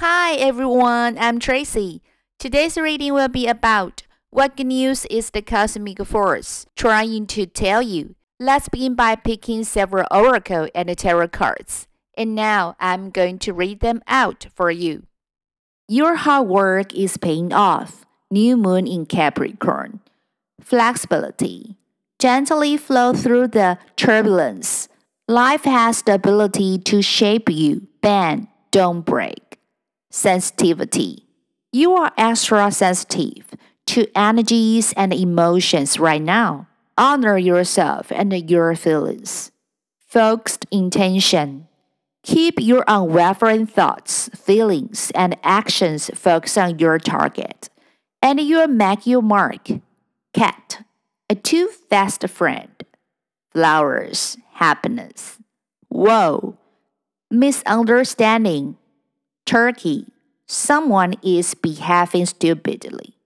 Hi everyone, I'm Tracy. Today's reading will be about what news is the cosmic force trying to tell you. Let's begin by picking several oracle and tarot cards. And now I'm going to read them out for you. Your hard work is paying off. New moon in Capricorn. Flexibility. Gently flow through the turbulence. Life has the ability to shape you. Bend, don't break sensitivity. You are extra sensitive to energies and emotions right now. Honor yourself and your feelings. Focused intention. Keep your unwavering thoughts, feelings, and actions focused on your target, and you'll make your mark. Cat, a too fast friend. Flowers, happiness. Whoa, misunderstanding Turkey, someone is behaving stupidly.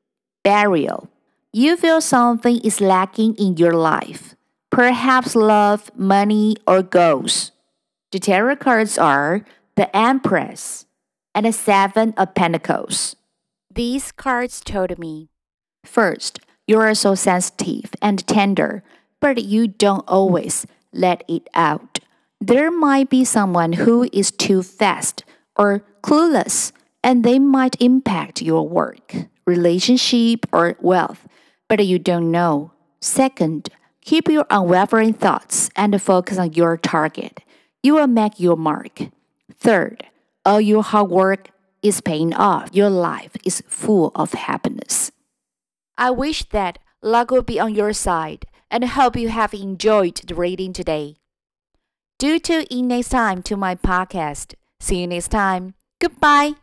Burial, you feel something is lacking in your life, perhaps love, money, or goals. The tarot cards are the Empress and the Seven of Pentacles. These cards told me first, you are so sensitive and tender, but you don't always let it out. There might be someone who is too fast or clueless, and they might impact your work, relationship, or wealth, but you don't know. Second, keep your unwavering thoughts and focus on your target. You will make your mark. Third, all your hard work is paying off. Your life is full of happiness. I wish that luck would be on your side and hope you have enjoyed the reading today. Do tune in next time to my podcast. See you next time. Goodbye.